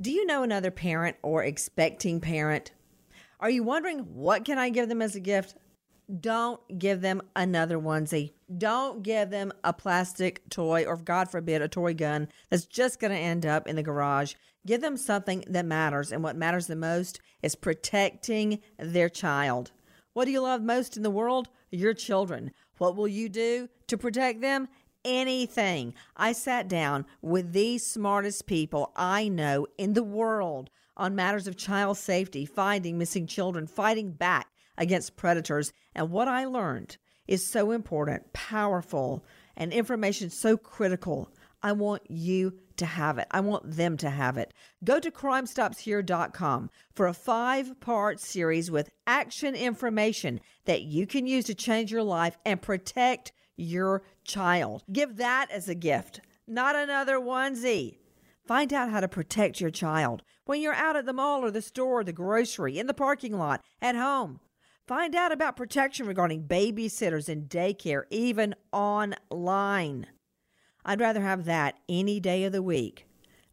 Do you know another parent or expecting parent? Are you wondering what can I give them as a gift? Don't give them another onesie. Don't give them a plastic toy or, God forbid, a toy gun that's just going to end up in the garage. Give them something that matters. And what matters the most is protecting their child. What do you love most in the world? Your children. What will you do to protect them? Anything. I sat down with the smartest people I know in the world on matters of child safety, finding missing children, fighting back against predators. And what I learned is so important, powerful, and information so critical. I want you to have it. I want them to have it. Go to crimestopshere.com for a five part series with action information that you can use to change your life and protect your child. Give that as a gift, not another onesie. Find out how to protect your child when you're out at the mall or the store, the grocery, in the parking lot, at home. Find out about protection regarding babysitters and daycare, even online. I'd rather have that any day of the week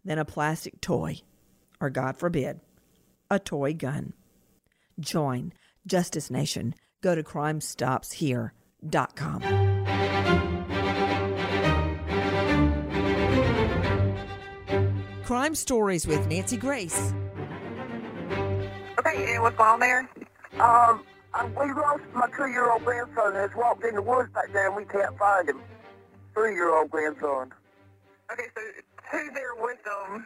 than a plastic toy, or God forbid, a toy gun. Join Justice Nation. Go to crimestopshere.com. Crime Stories with Nancy Grace. Okay, and what's on there? Um, uh, we lost my two-year-old grandson has walked in the woods back there and we can't find him. Three-year-old grandson. Okay, so who's there with them?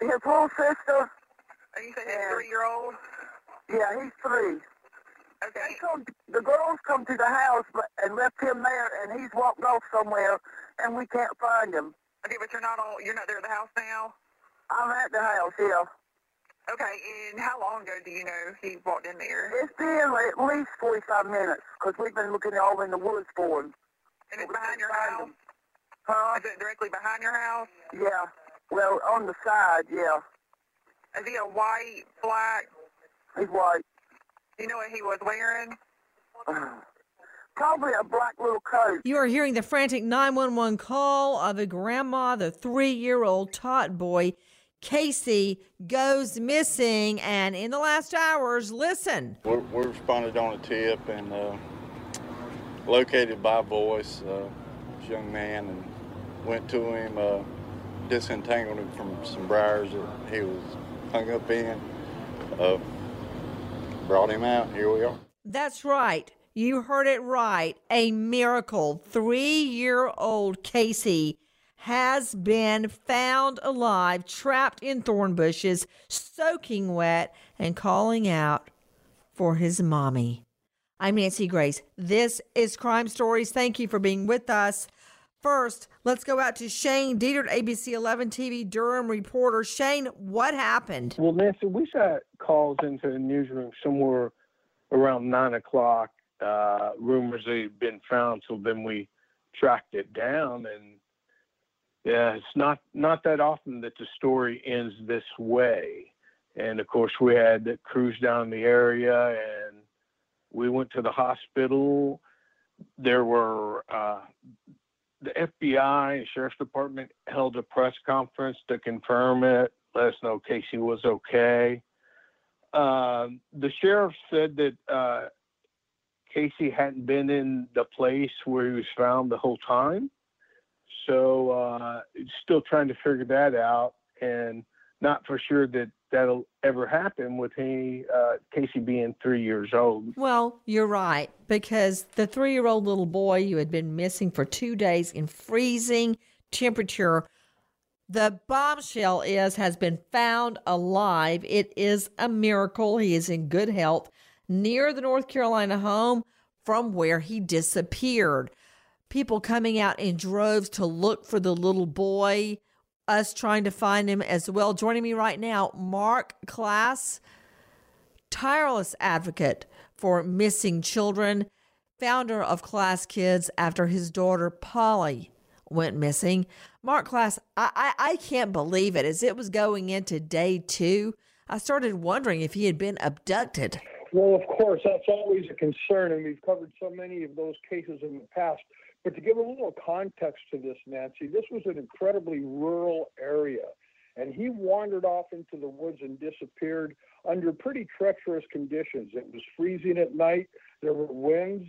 His little sister, Are you saying his three-year-old? yeah, he's three. Okay. Come, the girls come to the house and left him there and he's walked off somewhere and we can't find him. Okay, but you're not all, you're not there at the house now? I'm at the house, yeah. Okay, and how long ago do you know he walked in there? It's been at least 45 minutes because we've been looking all in the woods for him. And it's behind your house? him. Huh? Is it directly behind your house? Yeah. Well, on the side, yeah. Is he a white, black? He's white. Do you know what he was wearing? Probably a black little coat. You are hearing the frantic 911 call of a grandma, the three year old tot boy, Casey, goes missing. And in the last hours, listen. We we responded on a tip and uh, located by voice uh, this young man and went to him, uh, disentangled him from some briars that he was hung up in. Uh, brought him out. Here we are. That's right. You heard it right. A miracle. Three year old Casey has been found alive, trapped in thorn bushes, soaking wet, and calling out for his mommy. I'm Nancy Grace. This is Crime Stories. Thank you for being with us. First, let's go out to Shane Dietert, ABC 11 TV Durham reporter. Shane, what happened? Well, Nancy, we got calls into the newsroom somewhere around nine o'clock. Uh, rumors they had been found, so then we tracked it down, and yeah, it's not not that often that the story ends this way. And of course, we had crews down the area, and we went to the hospital. There were uh, the FBI and Sheriff's Department held a press conference to confirm it, let us know Casey was okay. Um, the sheriff said that uh, Casey hadn't been in the place where he was found the whole time. So, uh, still trying to figure that out and not for sure that that'll ever happen with he, uh, Casey being three years old. Well, you're right, because the three year old little boy who had been missing for two days in freezing temperature, the bombshell is has been found alive. It is a miracle. He is in good health near the North Carolina home from where he disappeared. People coming out in droves to look for the little boy, us trying to find him as well. Joining me right now, Marc Klaas tireless advocate for missing children, founder of KlaasKids after his daughter Polly went missing. Marc Klaas, I, I, I can't believe it. As it was going into day two, I started wondering if he had been abducted. Well, of course, that's always a concern, and we've covered so many of those cases in the past. But to give a little context to this, Nancy, this was an incredibly rural area. and he wandered off into the woods and disappeared under pretty treacherous conditions. It was freezing at night. There were winds.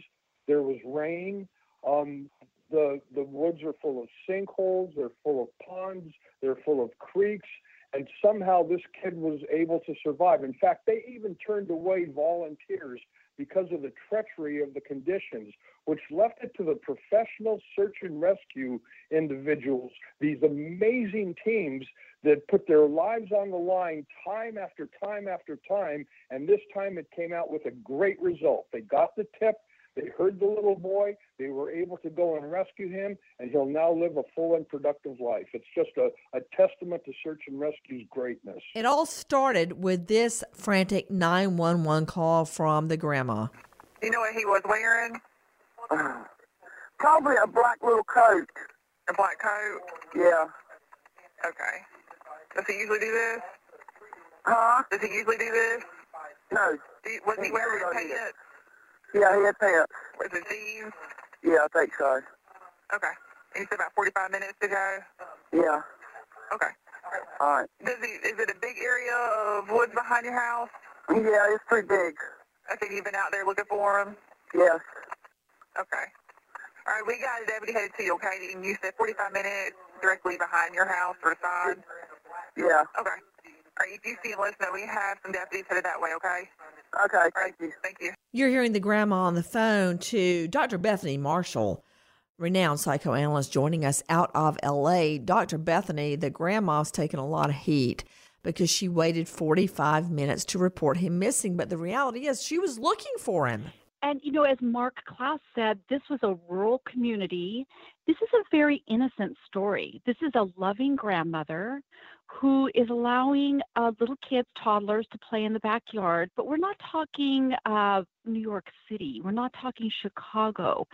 There was rain. Um, the the woods are full of sinkholes. They're full of ponds. They're full of creeks. And somehow this kid was able to survive. In fact, they even turned away volunteers because of the treachery of the conditions, which left it to the professional search and rescue individuals, these amazing teams that put their lives on the line time after time after time. And this time it came out with a great result. They got the tip, they heard the little boy, they were able to go and rescue him, and he'll now live a full and productive life. It's just a, a testament to search and rescue's greatness. It all started with this frantic 911 call from the grandma. You know what he was wearing? Probably a black little coat. A black coat? Yeah. Okay. Does he usually do this? Huh? Does he usually do this? No. Do you- Was he He wearing never does pants? Yeah, he had pants. Was it jeans? Yeah, I think so. Okay. And you said about 45 minutes to go? Yeah. Okay. All right. Does he, is it a big area of woods behind your house? Yeah, it's pretty big. I think you've been out there looking for him? Yes. Okay. All right, we got a deputy headed to you, okay? And you said 45 minutes directly behind your house or side? Yeah. Okay. All right, if you see him, let us. We have some deputies headed that way, okay? Okay. All right, Thank you. Thank you. You're hearing the grandma on the phone to Dr. Bethany Marshall, renowned psychoanalyst joining us out of LA. Dr. Bethany, the grandma's taken a lot of heat because she waited 45 minutes to report him missing. But the reality is, she was looking for him. And, you know, as Marc Klaas said, this was a rural community. This is a very innocent story. This is a loving grandmother who is allowing uh, little kids, toddlers, to play in the backyard. But we're not talking uh, New York City. We're not talking Chicago.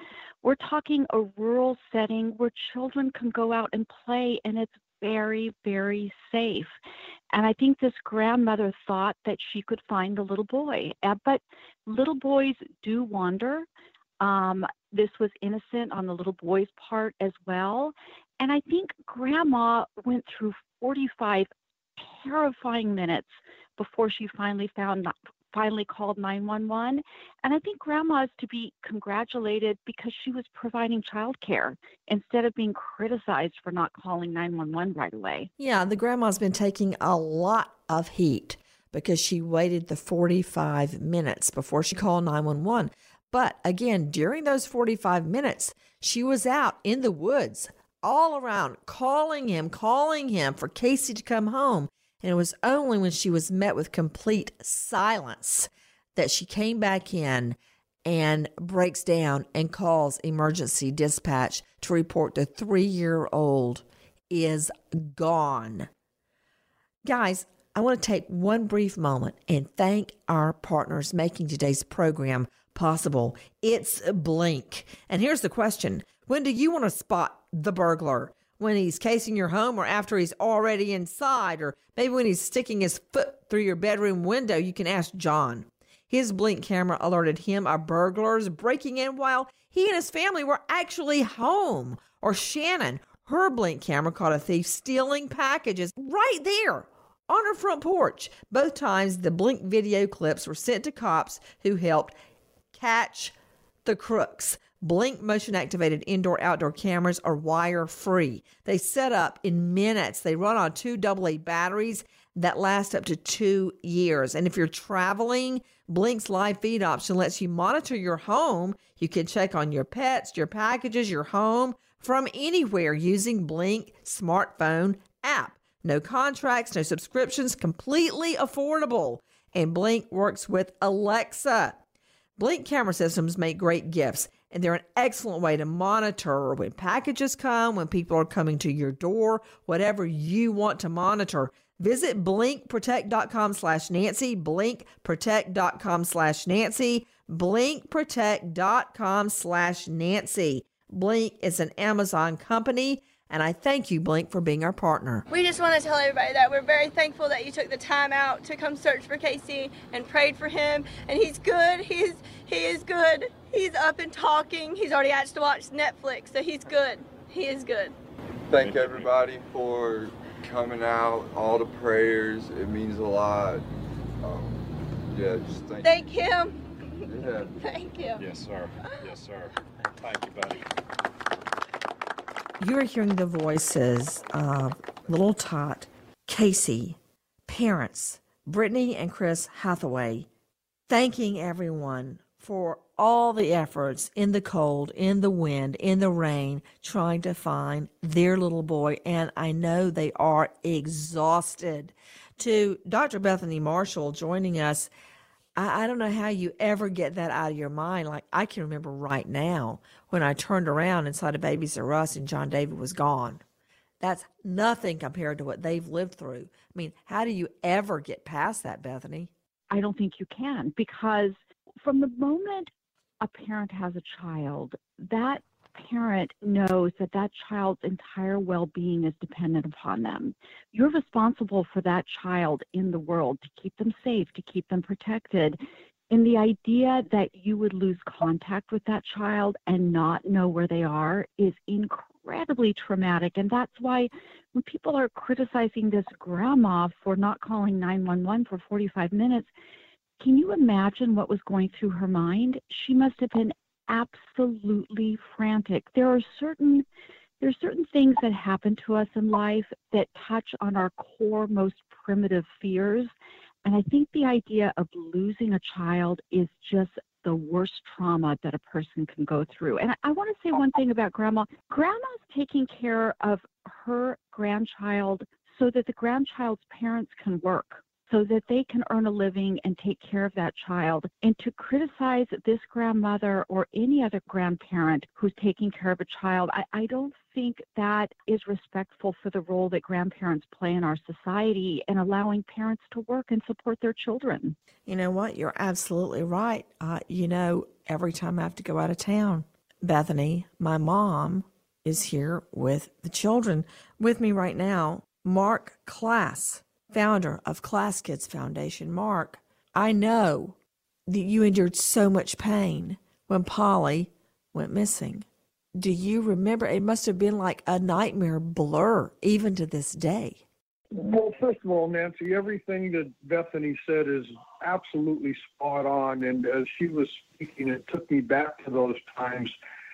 We're talking a rural setting where children can go out and play, and it's very, very safe. And I think this grandmother thought that she could find the little boy. Uh, but little boys do wander. Um, this was innocent on the little boy's part as well. And I think grandma went through 45 terrifying minutes before she finally found finally called 911 and i think grandma is to be congratulated because she was providing child care instead of being criticized for not calling 911 right away Yeah, the grandma's been taking a lot of heat because she waited the 45 minutes before she called 911. But again, during those 45 minutes, she was out in the woods all around calling him, calling him for Casey to come home. And it was only when she was met with complete silence that she came back in and breaks down and calls emergency dispatch to report the three year old is gone. Guys, I want to take one brief moment and thank our partners making today's program possible. It's Blink. And here's the question When do you want to spot the burglar? When he's casing your home or after he's already inside, or maybe when he's sticking his foot through your bedroom window, you can ask John. His Blink camera alerted him of burglars breaking in while he and his family were actually home. Or Shannon, her Blink camera caught a thief stealing packages right there on her front porch. Both times, the Blink video clips were sent to cops who helped catch the crooks. Blink motion activated indoor outdoor cameras are wire free. They set up in minutes. They run on two AA batteries that last up to two years. And if you're traveling, Blink's live feed option lets you monitor your home. You can check on your pets, your packages, your home from anywhere using Blink smartphone app. No contracts, no subscriptions, completely affordable. And Blink works with Alexa. Blink camera systems make great gifts, and they're an excellent way to monitor when packages come, when people are coming to your door, whatever you want to monitor. Visit blinkprotect.com slash Nancy, blinkprotect.com slash Nancy, blinkprotect.com slash Nancy. Blink is an Amazon company, and I thank you, Blink, for being our partner. We just want to tell everybody that we're very thankful that you took the time out to come search for Casey and prayed for him. And he's good. He's he is good. He's up and talking. He's already actually watched Netflix, so he's good. He is good. Thank everybody for coming out, all the prayers. It means a lot. Um, yeah, just thank, Thank him. Yeah. Thank him. Yes, sir. Yes, sir. Thank you, buddy. You are hearing the voices of little Tot, Casey, parents, Brittany and Chris Hathaway, thanking everyone for all the efforts in the cold, in the wind, in the rain, trying to find their little boy. And I know they are exhausted. To Dr. Bethany Marshall joining us, I, I don't know how you ever get that out of your mind. Like I can remember right now when I turned around and saw the Babies R Us and John David was gone. That's nothing compared to what they've lived through. I mean, how do you ever get past that, Bethany? I don't think you can because from the moment a parent has a child, that parent knows that that child's entire well-being is dependent upon them. You're responsible for that child in the world to keep them safe, to keep them protected. And the idea that you would lose contact with that child and not know where they are is incredibly traumatic. And that's why when people are criticizing this grandma for not calling 911 for 45 minutes, can you imagine what was going through her mind? She must have been absolutely frantic. There are certain there are certain things that happen to us in life that touch on our core most primitive fears. And I think the idea of losing a child is just the worst trauma that a person can go through. And I, I want to say one thing about grandma. Grandma's taking care of her grandchild so that the grandchild's parents can work so that they can earn a living and take care of that child. And to criticize this grandmother or any other grandparent who's taking care of a child, I, I don't think that is respectful for the role that grandparents play in our society and allowing parents to work and support their children. You know what? You're absolutely right. Uh, you know, every time I have to go out of town, Bethany, my mom is here with the children with me right now. Marc Klaas founder of KlaasKids Foundation, Mark, I know that you endured so much pain when Polly went missing. Do you remember? It must have been like a nightmare blur, even to this day. Well, first of all, Nancy, everything that Bethany said is absolutely spot on. And as she was speaking, it took me back to those times.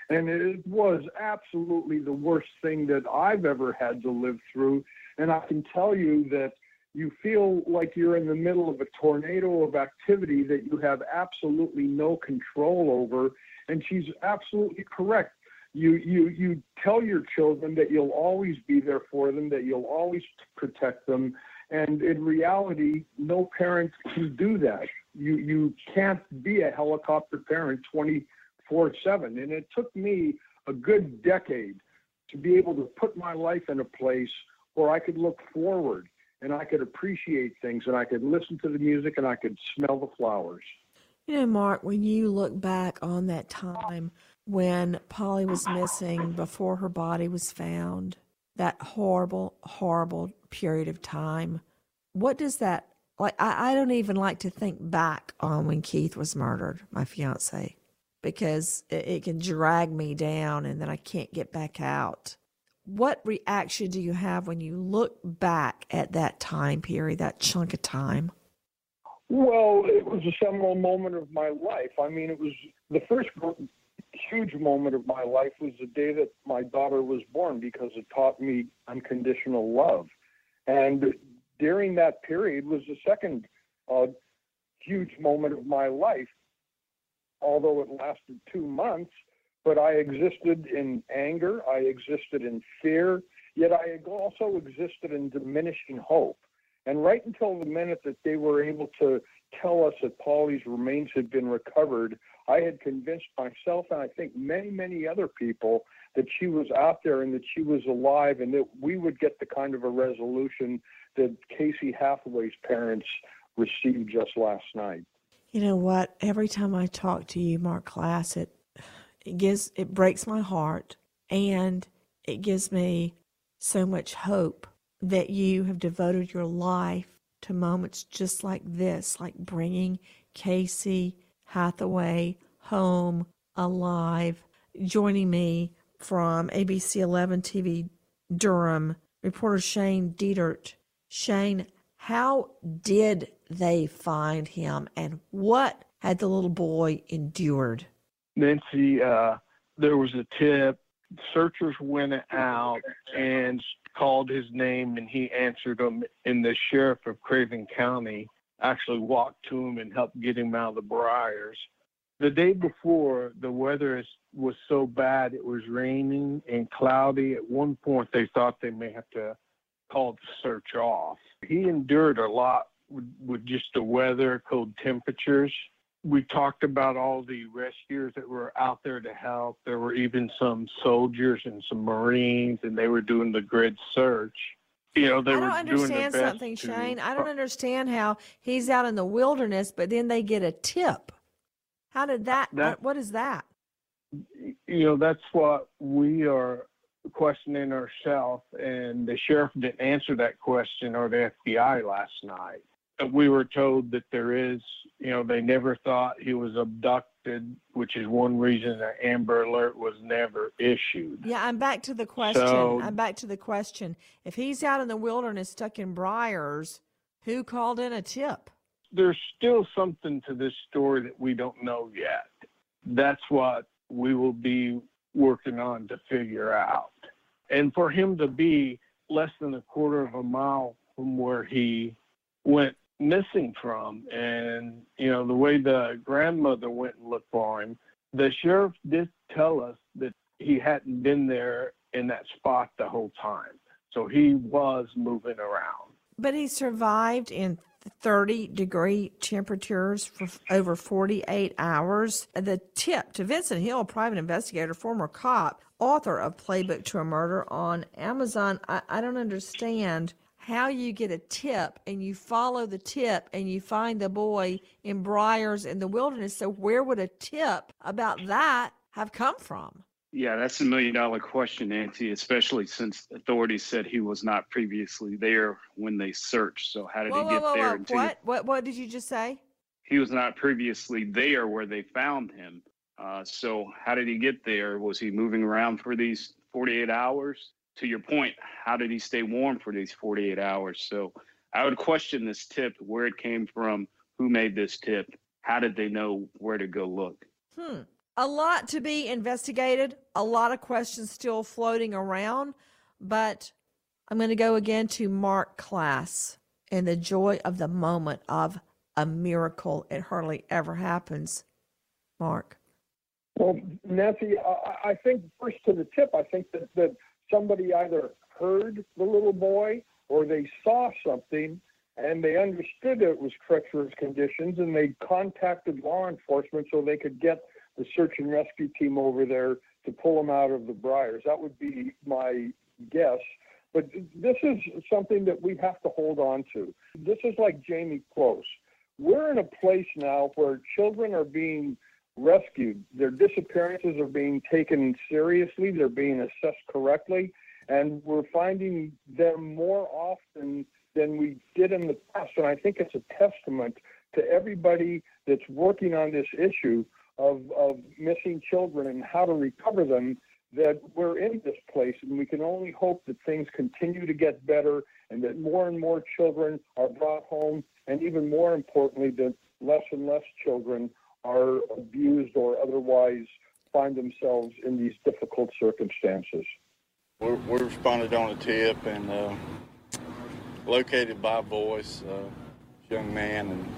And it was absolutely the worst thing that I've ever had to live through. And I can tell you that you feel like you're in the middle of a tornado of activity that you have absolutely no control over. And she's absolutely correct. You, you, you tell your children that you'll always be there for them, that you'll always protect them. And in reality, no parent can do that. You, you can't be a helicopter parent 24 7. And it took me a good decade to be able to put my life in a place where I could look forward and I could appreciate things and I could listen to the music and I could smell the flowers. You know, Mark, when you look back on that time when Polly was missing before her body was found, that horrible, horrible period of time, what does that like? I, I don't even like to think back on when Keith was murdered, my fiance, because it, it can drag me down and then I can't get back out what reaction do you have when you look back at that time period, that chunk of time? Well, it was a seminal moment of my life. I mean, it was the first huge moment of my life was the day that my daughter was born because it taught me unconditional love. And during that period was the second uh, huge moment of my life. Although it lasted two months, but I existed in anger, I existed in fear, yet I also existed in diminishing hope. And right until the minute that they were able to tell us that Polly's remains had been recovered, I had convinced myself and I think many, many other people that she was out there and that she was alive and that we would get the kind of a resolution that Casey Hathaway's parents received just last night. You know what? Every time I talk to you, Marc Klaas, it it gives it breaks my heart and it gives me so much hope that you have devoted your life to moments just like this, like bringing Casey Hathaway home alive, joining me from ABC 11 TV Durham, reporter Shane Dietert. Shane, how did they find him and what had the little boy endured? Nancy, uh, there was a tip. Searchers went out and called his name, and he answered them. And the sheriff of Craven County actually walked to him and helped get him out of the briars. The day before, the weather was so bad it was raining and cloudy. At one point, they thought they may have to call the search off. He endured a lot with, with just the weather, cold temperatures. We talked about all the rescuers that were out there to help. There were even some soldiers and some Marines, and they were doing the grid search. You know, they I don't doing their understand best something, to- Shane. I don't understand how he's out in the wilderness, but then they get a tip. How did that? That- what is that? you know that's what we are questioning ourselves and the sheriff didn't answer that question or the fbi last night Uh, we were told that there is you know they never thought he was abducted which is one reason an amber alert was never issued Yeah, I'm back to the question. So- I'm back to the question. If he's out in the wilderness stuck in briars, who called in a tip? there's still something to this story that we don't know yet. That's what we will be working on to figure out. And for him to be less than a quarter of a mile from where he went missing from, and you know, the way the grandmother went and looked for him, the sheriff did tell us that he hadn't been there in that spot the whole time. So he was moving around. But he survived in 30 degree temperatures for over 48 hours. The tip to Vincent Hill, private investigator, former cop, author of Playbook to a Murder on Amazon. I, I don't understand how you get a tip and you follow the tip and you find the boy in briars in the wilderness. So, where would a tip about that have come from? Yeah, that's a million dollar question, Nancy, especially since authorities said he was not previously there when they searched. So how did Whoa, he get whoa, there? whoa. What? What? What did you just say? He was not previously there where they found him. Uh, so how did he get there? Was he moving around for these 48 hours? To your point, how did he stay warm for these 48 hours? So I would question this tip, where it came from, who made this tip, how did they know where to go look? Hmm. A lot to be investigated, a lot of questions still floating around, but I'm going to go again to Marc Klaas and the joy of the moment of a miracle. It hardly ever happens. Mark. Well, Nancy, I, I think first to the tip, I think that, that somebody either heard the little boy or they saw something and they understood it was treacherous conditions and they contacted law enforcement so they could get the search and rescue team over there to pull him out of the briars. That would be my guess. But this is something that we have to hold on to. This is like Jayme Closs. We're in a place now where children are being rescued. Their disappearances are being taken seriously, they're being assessed correctly, and we're finding them more often than we did in the past. And I think it's a testament to everybody that's working on this issue of, of missing children and how to recover them that we're in this place. And we can only hope that things continue to get better and that more and more children are brought home. And even more importantly, that less and less children are abused or otherwise find themselves in these difficult circumstances. We, we responded on a tip and uh, located by voice, uh, young man, and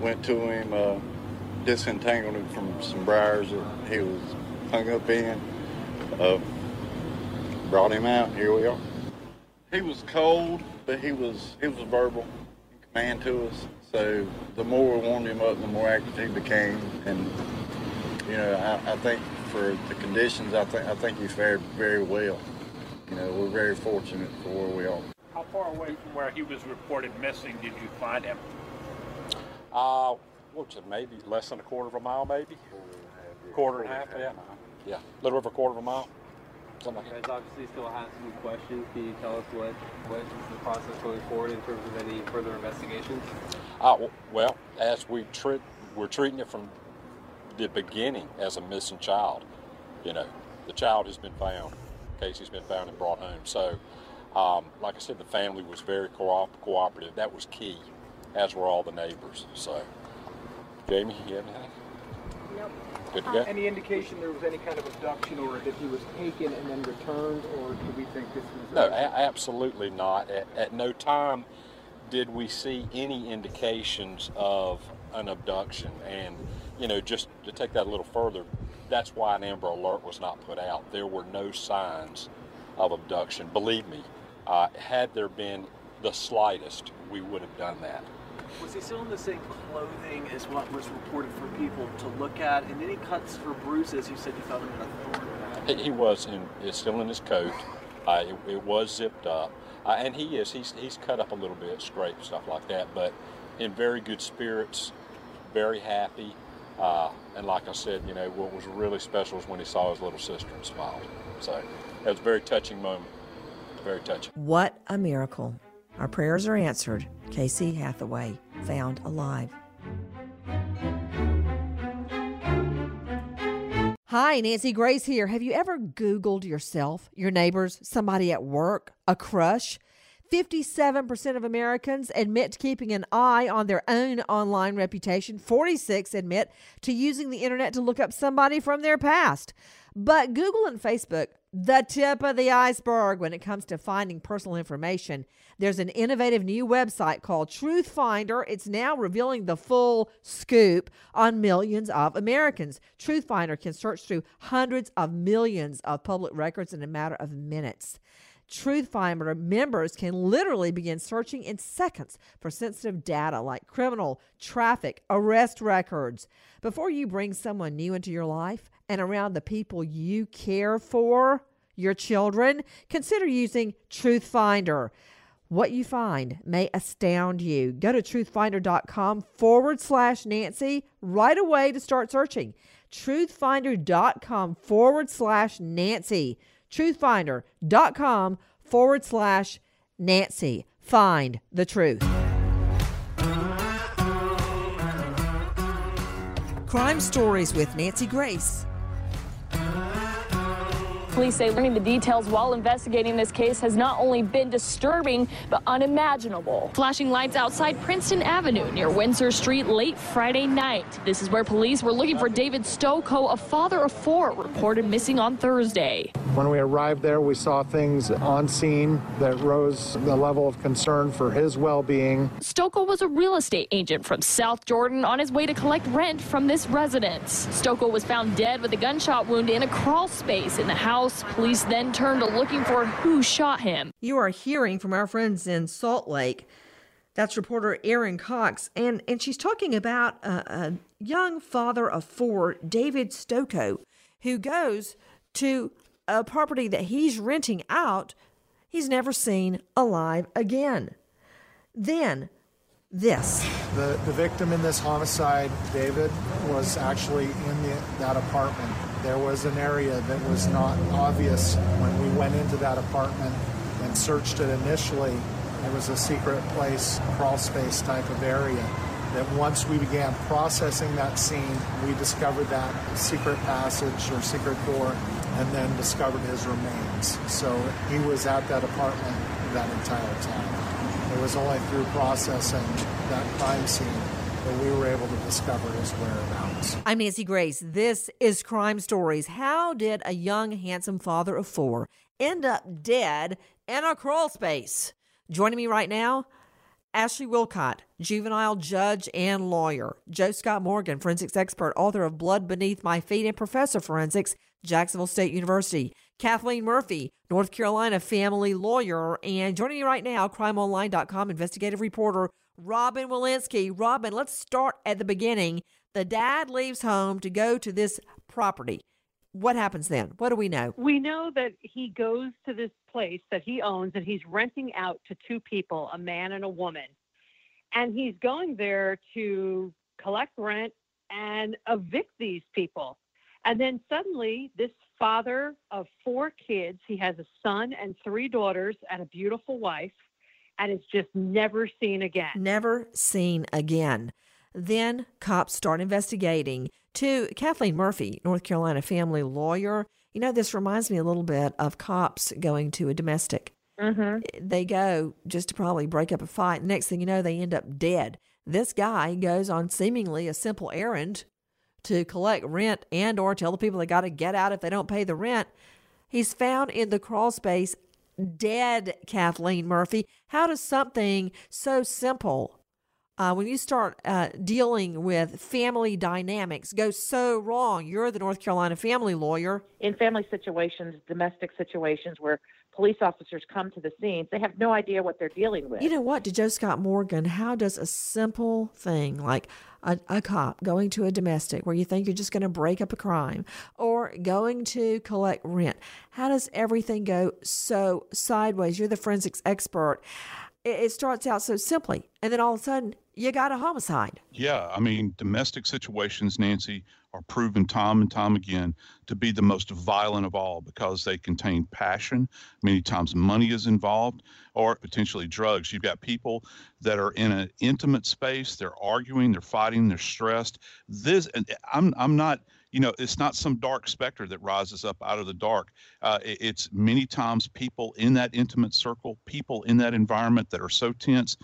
went to him, uh, disentangled him from some briars that he was hung up in. Uh, brought him out. Here we are. He was cold, but he was he was verbal, in command to us. So the more we warmed him up, the more active he became, and you know I, I think for the conditions, I think I think he fared very well. You know, we're very fortunate for where we are. How far away from where he was reported missing did you find him? Uh, what's it, maybe less than a quarter of a mile, maybe? Quarter and a half, yeah. Yeah, a little over a quarter of a mile. Something like You guys obviously still have some questions. Can you tell us what what is the process going forward in terms of any further investigations? Uh, well, as we treat, we're treating it from the beginning as a missing child. You know, the child has been found. Casey's been found and brought home. So Um, like I said, the family was very co- cooperative. That was key, as were all the neighbors. So, Jamie, you have anything? Nope. Good to go. Any indication there was any kind of abduction or that he was taken and then returned, or do we think this was? No, a- absolutely not. At, at no time did we see any indications of an abduction. And, you know, just to take that a little further, that's why an Amber Alert was not put out. There were no signs of abduction. Believe me, uh, had there been the slightest, we would have done that. Was he still in the same clothing as what was reported for people to look at? And any cuts for bruises? You said you found him in a thorn. He- He was in, is still in his coat. Uh, it, it was zipped up, uh, and he is. He's he's cut up a little bit, scraped stuff like that, but in very good spirits, very happy. Uh, and like I said, you know, what was really special was when he saw his little sister and smiled. So that was a very touching moment. Very touching. What a miracle. Our prayers are answered. Casey Hathaway found alive. Hi, Nancy Grace here. Have you ever Googled yourself, your neighbors, somebody at work, a crush? 57% of Americans admit to keeping an eye on their own online reputation. 46 admit to using the internet to look up somebody from their past. But Google and Facebook, the tip of the iceberg when it comes to finding personal information. There's an innovative new website called Truth Finder. It's now revealing the full scoop on millions of Americans. Truth Finder can search through hundreds of millions of public records in a matter of minutes. Truth Finder members can literally begin searching in seconds for sensitive data like criminal, traffic, arrest records. Before you bring someone new into your life and around the people you care for, your children, consider using Truth Finder. What you find may astound you. Go to truthfinder.com forward slash Nancy right away to start searching. Truthfinder.com forward slash Nancy. Truthfinder.com forward slash Nancy. Find the truth. Crime Stories with Nancy Grace. Police say learning the details while investigating this case has not only been disturbing, but unimaginable. Flashing lights outside Princeton Avenue near Windsor Street late Friday night. This is where police were looking for David Stokoe, a father of four, reported missing on Thursday. When we arrived there, we saw things on scene that rose the level of concern for his well being. Stokoe was a real estate agent from South Jordan on his way to collect rent from this residence. Stokoe was found dead with a gunshot wound in a crawl space in the house. Police then turned to looking for who shot him. You are hearing from our friends in Salt Lake. That's reporter Erin Cox, and, and she's talking about a, a young father of four, David Stokoe, who goes to a property that he's renting out. He's never seen alive again. Then, this. The, the victim in this homicide, David, was actually in the, that apartment. There was an area that was not obvious when we went into that apartment and searched it initially. It was a secret place, crawl space type of area. That once we began processing that scene, we discovered that secret passage or secret door and then discovered his remains. So he was at that apartment that entire time. It was only through processing that crime scene we were able to discover his whereabouts. I'm Nancy Grace. This is Crime Stories. How did a young, handsome father of four end up dead in a crawl space? Joining me right now, Ashley Wilcott, juvenile judge and lawyer. Joe Scott Morgan, forensics expert, author of Blood Beneath My Feet, and professor of forensics, Jacksonville State University. Kathleen Murphy, North Carolina family lawyer. And joining me right now, crimeonline.com investigative reporter Robin Walensky. Robin, let's start at the beginning. The dad leaves home to go to this property. What happens then? What do we know? We know that he goes to this place that he owns and he's renting out to two people, a man and a woman. And he's going there to collect rent and evict these people. And then suddenly, this father of four kids, he has a son and three daughters and a beautiful wife, and is just never seen again. Never seen again. Then cops start investigating. To Kathleen Murphy, North Carolina family lawyer, you know, this reminds me a little bit of cops going to a domestic Mm-hmm. They go just to probably break up a fight. Next thing you know, they end up dead. This guy goes on seemingly a simple errand to collect rent and or tell the people they got to get out if they don't pay the rent. He's found in the crawl space dead, Kathleen Murphy. How does something so simple, uh, when you start uh, dealing with family dynamics, go so wrong? You're the North Carolina family lawyer. in family situations, domestic situations where police officers come to the scenes, they have no idea what they're dealing with. You know what, to Joe Scott Morgan, how does a simple thing like a, a cop going to a domestic where you think you're just going to break up a crime or going to collect rent, how does everything go so sideways? You're the forensics expert. It, it starts out so simply, and then all of a sudden, you got a homicide. Yeah, I mean, domestic situations, Nancy, are proven time and time again to be the most violent of all because they contain passion. Many times money is involved or potentially drugs. You've got people that are in an intimate space, they're arguing, they're fighting, they're stressed. This, and I'm, I'm not, you know, it's not some dark specter that rises up out of the dark. Uh, it- it's many times people in that intimate circle, people in that environment that are so tense.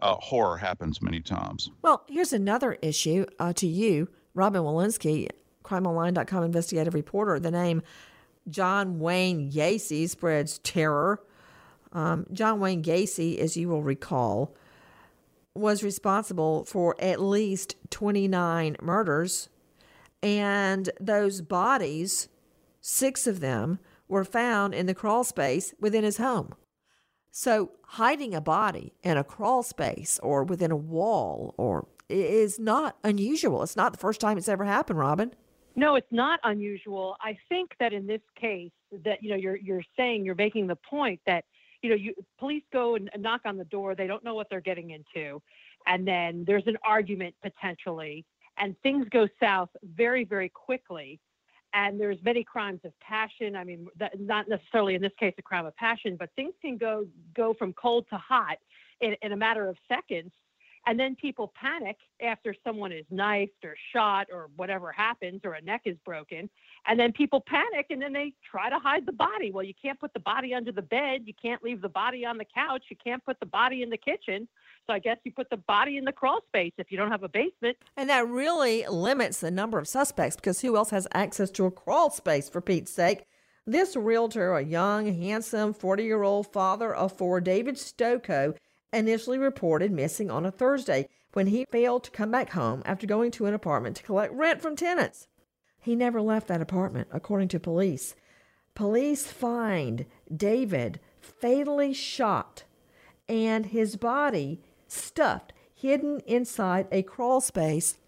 Uh, horror happens many times. Well, here's another issue uh, to you, Robin Walensky, crimeonline.com investigative reporter. The name John Wayne Gacy spreads terror. Um, John Wayne Gacy, as you will recall, was responsible for at least 29 murders, and those bodies, six of them, were found in the crawl space within his home. So, hiding a body in a crawl space or within a wall or is not unusual. It's not the first time it's ever happened, Robin. No, it's not unusual. I think that in this case, that you know, you're you're saying you're making the point that you know, you police go and knock on the door, they don't know what they're getting into, and then there's an argument potentially, and things go south very very quickly. And there's many crimes of passion. I mean, that, not necessarily in this case a crime of passion, but things can go go from cold to hot in, in a matter of seconds. And then people panic after someone is knifed or shot or whatever happens or a neck is broken. And then people panic and then they try to hide the body. Well, you can't put the body under the bed. You can't leave the body on the couch. You can't put the body in the kitchen. So I guess you put the body in the crawl space if you don't have a basement. And that really limits the number of suspects because who else has access to a crawl space, for Pete's sake? This realtor, a young, handsome 40 year old father of four, David Stokoe, initially reported missing on a Thursday when he failed to come back home after going to an apartment to collect rent from tenants. He never left that apartment, according to police. Police find David fatally shot and his body stuffed, hidden inside a crawl space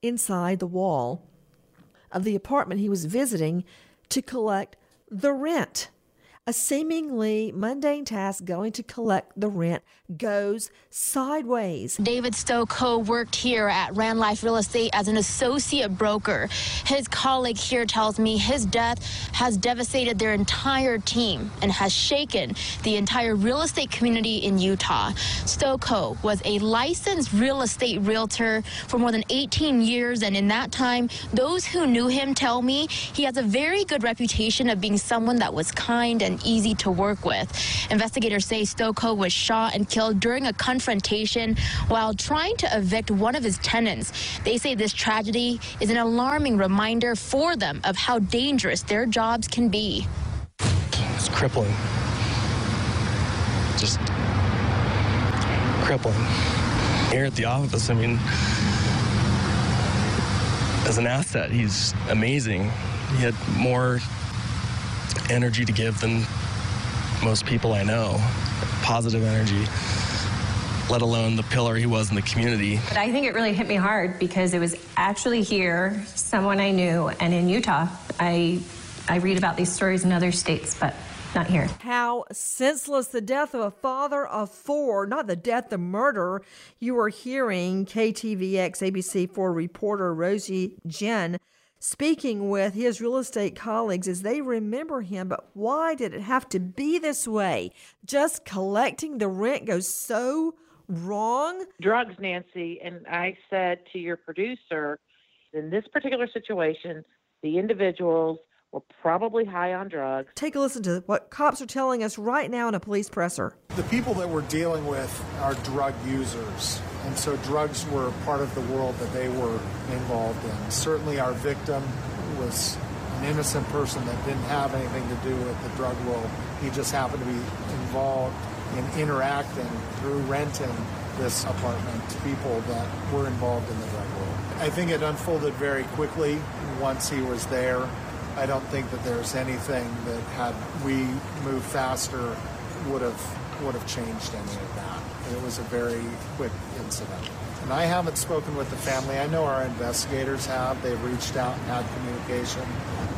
inside the wall of the apartment he was visiting to collect the rent. A seemingly mundane task going to collect the rent goes sideways. David Stokoe worked here at Rand Life Real Estate as an associate broker. His colleague here tells me his death has devastated their entire team and has shaken the entire real estate community in Utah. Stokoe was a licensed real estate realtor for more than 18 years, and in that time, those who knew him tell me he has a very good reputation of being someone that was kind and easy to work with. Investigators say Stokoe was shot and killed during a confrontation while trying to evict one of his tenants. They say this tragedy is an alarming reminder for them of how dangerous their jobs can be. It's crippling. Just crippling. Here at the office, I mean, as an asset, he's amazing. He had more energy to give than most people I know, positive energy, let alone the pillar he was in the community. But I think it really hit me hard because it was actually here, someone I knew, and in Utah. I I read about these stories in other states, but not here. How senseless the death of a father of four, not the death, the murder. You are hearing KTVX ABC4 reporter Rosie Jen speaking with his real estate colleagues as they remember him. But why did it have to be this way? Just collecting the rent goes so wrong. drugs, Nancy. And I said to your producer, in this particular situation, the individuals were probably high on drugs. Take a listen to what cops are telling us right now in a police presser. The people that we're dealing with are drug users, and so drugs were part of the world that they were involved in. Certainly, our victim was an innocent person that didn't have anything to do with the drug world. He just happened to be involved in interacting through renting this apartment to people that were involved in the drug world. I think it unfolded very quickly once he was there. I don't think that there's anything that had we moved faster would have would have changed any of that. It was a very quick incident. And I haven't spoken with the family. I know our investigators have. They've reached out and had communication.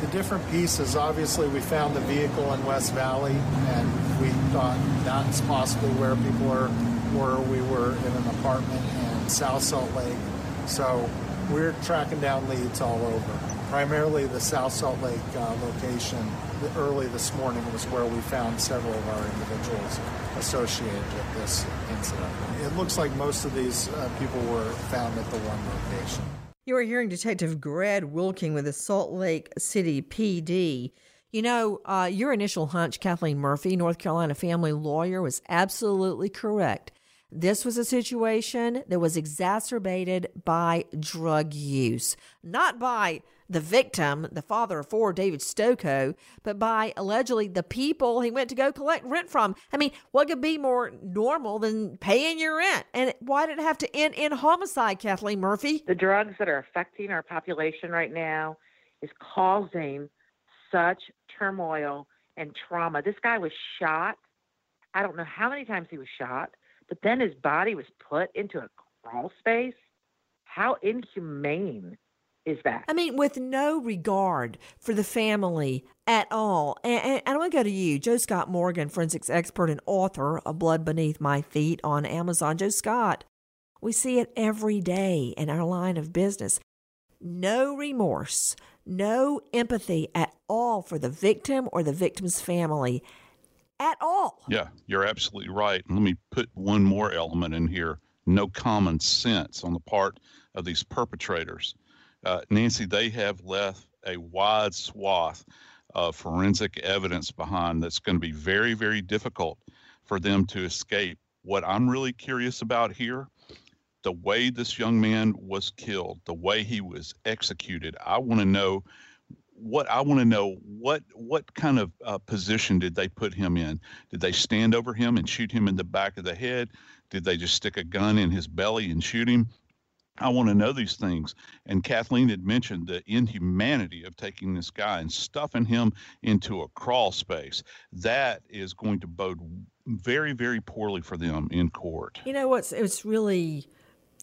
The different pieces, obviously, we found the vehicle in West Valley, and we thought that's possibly where people were, were. We were in an apartment in South Salt Lake. So we're tracking down leads all over. Primarily the South Salt Lake uh, location. Early this morning was where we found several of our individuals associated with this incident. It looks like most of these uh, people were found at the one location. You are hearing Detective Greg Wilking with the Salt Lake City PD. You know, uh, your initial hunch, Kathleen Murphy, North Carolina family lawyer, was absolutely correct. This was a situation that was exacerbated by drug use, not by the victim, the father of four, David Stokoe, but by allegedly the people he went to go collect rent from. I mean, what could be more normal than paying your rent? And why did it have to end in homicide, Kathleen Murphy? The drugs that are affecting our population right now is causing such turmoil and trauma. This guy was shot. I don't know how many times he was shot, but then his body was put into a crawl space. How inhumane is that? I mean, with no regard for the family at all. And, and, and I want to go to you, Joe Scott Morgan, forensics expert and author of Blood Beneath My Feet on Amazon. Joe Scott, we see it every day in our line of business. No remorse, no empathy at all for the victim or the victim's family at all. Yeah, you're absolutely right. Let me put one more element in here no common sense on the part of these perpetrators. Uh, Nancy, they have left a wide swath of forensic evidence behind that's going to be very, very difficult for them to escape. What I'm really curious about here the way this young man was killed, the way he was executed. I want to know what I want to know what what kind of uh, position did they put him in? Did they stand over him and shoot him in the back of the head? Did they just stick a gun in his belly and shoot him? I want to know these things. And Kathleen had mentioned the inhumanity of taking this guy and stuffing him into a crawl space. That is going to bode very, very poorly for them in court. You know what's it's really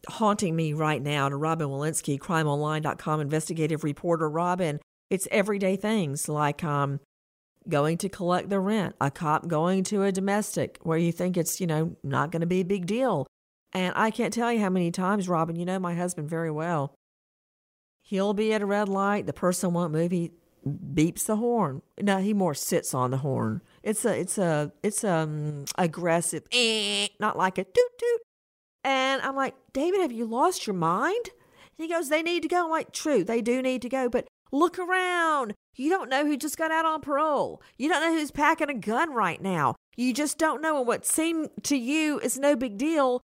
haunting me right now to Robin Walensky, crimeonline.com investigative reporter. Robin, it's everyday things like um, going to collect the rent, a cop going to a domestic where you think it's, you know, not going to be a big deal. And I can't tell you how many times, Robin, you know my husband very well. He'll be at a red light, the person won't move, he beeps the horn. No, he more sits on the horn. It's a it's a it's um aggressive not like a toot toot. And I'm like, David, have you lost your mind? He goes, They need to go. I'm like, true, they do need to go, but look around. You don't know who just got out on parole. You don't know who's packing a gun right now. You just don't know. And what seemed to you is no big deal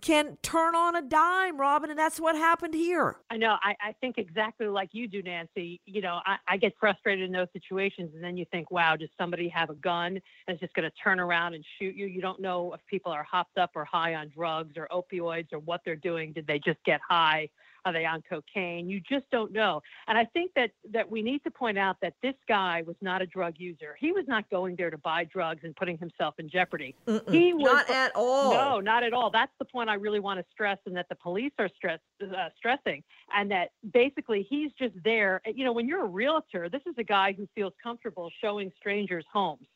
can turn on a dime, Robin, and that's what happened here. I know. I, I think exactly like you do, Nancy. You know, I, I get frustrated in those situations, and then you think, wow, does somebody have a gun and is just going to turn around and shoot you? You don't know if people are hopped up or high on drugs or opioids or what they're doing. Did they just get high? Are they on cocaine? You just don't know. And I think that that we need to point out that this guy was not a drug user. He was not going there to buy drugs and putting himself in jeopardy. Mm-mm, he was not at all. No, not at all. That's the point I really want to stress, and that the police are stress, uh, stressing, and that basically he's just there. You know, when you're a realtor, this is a guy who feels comfortable showing strangers homes.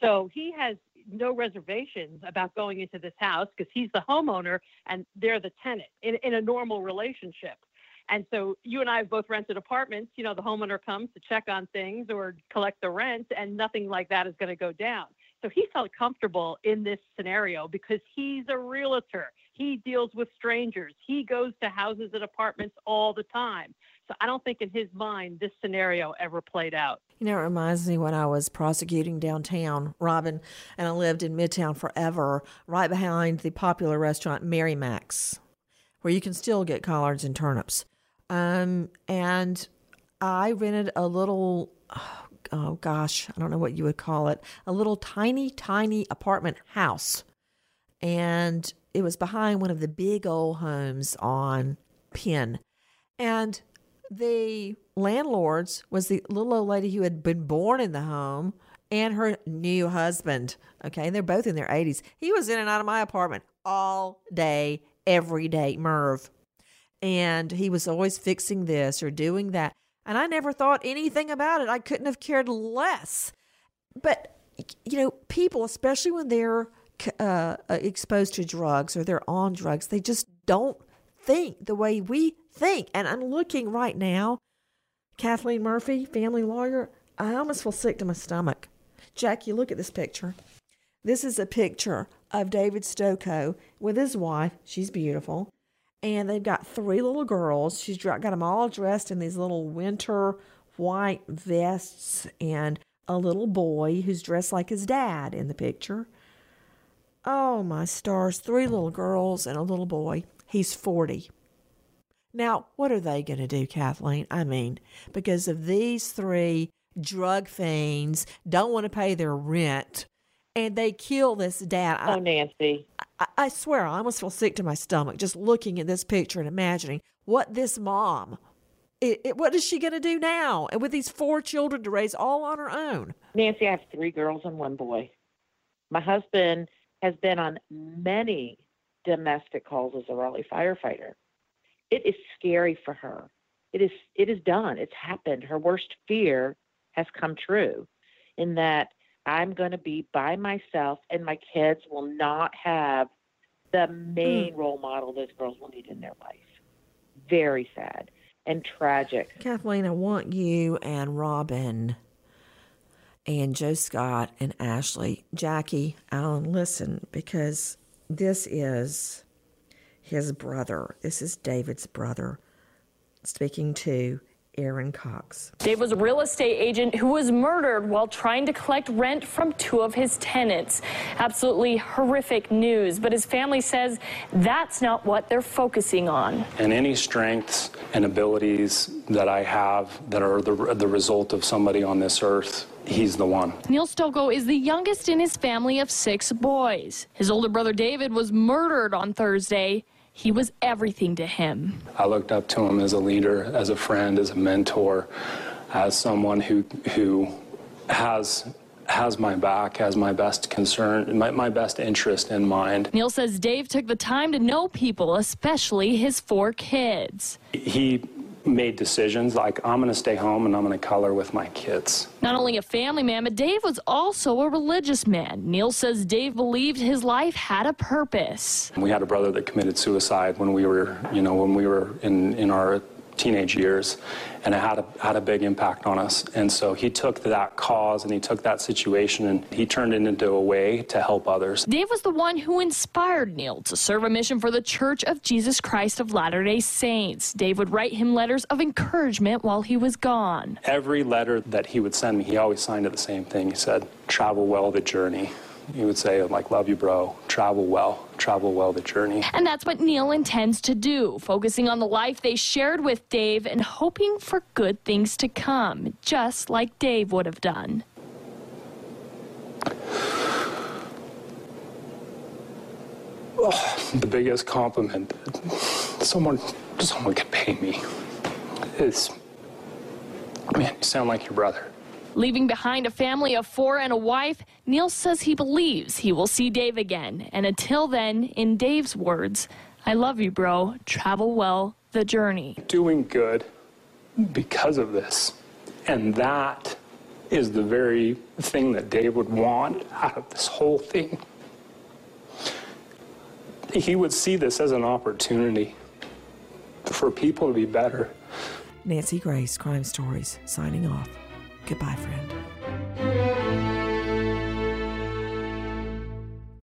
So he has no reservations about going into this house because he's the homeowner and they're the tenant in, in a normal relationship. And so you and I have both rented apartments. You know, the homeowner comes to check on things or collect the rent, and nothing like that is going to go down. So he felt comfortable in this scenario because he's a realtor. He deals with strangers. He goes to houses and apartments all the time. So I don't think in his mind this scenario ever played out. You know, it reminds me when I was prosecuting downtown, Robin, and I lived in Midtown forever, right behind the popular restaurant Mary Mac's, where you can still get collards and turnips. Um, and I rented a little, oh gosh, I don't know what you would call it, a little tiny, tiny apartment house. And it was behind one of the big old homes on Penn. And the landlord's was the little old lady who had been born in the home and her new husband. Okay, and they're both in their 80s. He was in and out of my apartment all day, every day, Merv. And he was always fixing this or doing that. And I never thought anything about it. I couldn't have cared less. But, you know, people, especially when they're uh, exposed to drugs or they're on drugs, they just don't think the way we think. And I'm looking right now, Kathleen Murphy, family lawyer, I almost feel sick to my stomach. Jackie, look at this picture. This is a picture of David Stokoe with his wife. She's beautiful. And they've got three little girls. She's got them all dressed in these little winter white vests and a little boy who's dressed like his dad in the picture. Oh, my stars. Three little girls and a little boy. He's 40. Now, what are they going to do, Kathleen? I mean, because of these three drug fiends don't want to pay their rent and they kill this dad. Oh, Nancy. I, I swear, I almost feel sick to my stomach just looking at this picture and imagining what this mom, it, it, what is she going to do now? And with these four children to raise all on her own. Nancy, I have three girls and one boy. My husband has been on many domestic calls as a Raleigh firefighter. It is scary for her. It is it is done. It's happened. Her worst fear has come true in that I'm going to be by myself and my kids will not have the main mm. role model those girls will need in their life. Very sad and tragic. Kathleen, I want you and Robin and Joe Scott and Ashley, Jackie, Alan, listen, because this is his brother. This is David's brother speaking to Aaron Cox. Dave was a real estate agent who was murdered while trying to collect rent from two of his tenants. Absolutely horrific news, but his family says that's not what they're focusing on. And any strengths and abilities that I have that are the, the result of somebody on this earth he's the one. Neil Stokoe is the youngest in his family of six boys. His older brother David was murdered on Thursday. He was everything to him. I looked up to him as a leader, as a friend, as a mentor, as someone who who has has my back, has my best concern, my, my best interest in mind. Neil says Dave took the time to know people, especially his four kids. He made decisions like I'm going to stay home and I'm going to color with my kids. Not only a family man, but Dave was also a religious man. Neil says Dave believed his life had a purpose. We had a brother that committed suicide when we were, you know, when we were in in our teenage years, and it had a, had a big impact on us. And so he took that cause and he took that situation and he turned it into a way to help others. Dave was the one who inspired Neil to serve a mission for the Church of Jesus Christ of Latter day Saints. Dave would write him letters of encouragement while he was gone. Every letter that he would send me, he always signed it the same thing. He said, Travel well the journey he would say, like, love you, bro. Travel well. Travel well the journey. And that's what Neil intends to do, focusing on the life they shared with Dave and hoping for good things to come, just like Dave would have done. Oh, the biggest compliment someone someone could pay me is, man, you sound like your brother. Leaving behind a family of four and a wife, Neil says he believes he will see Dave again. And until then, in Dave's words, I love you, bro. Travel well the journey. Doing good because of this. And that is the very thing that Dave would want out of this whole thing. He would see this as an opportunity for people to be better. Nancy Grace, Crime Stories, signing off. Goodbye, friend.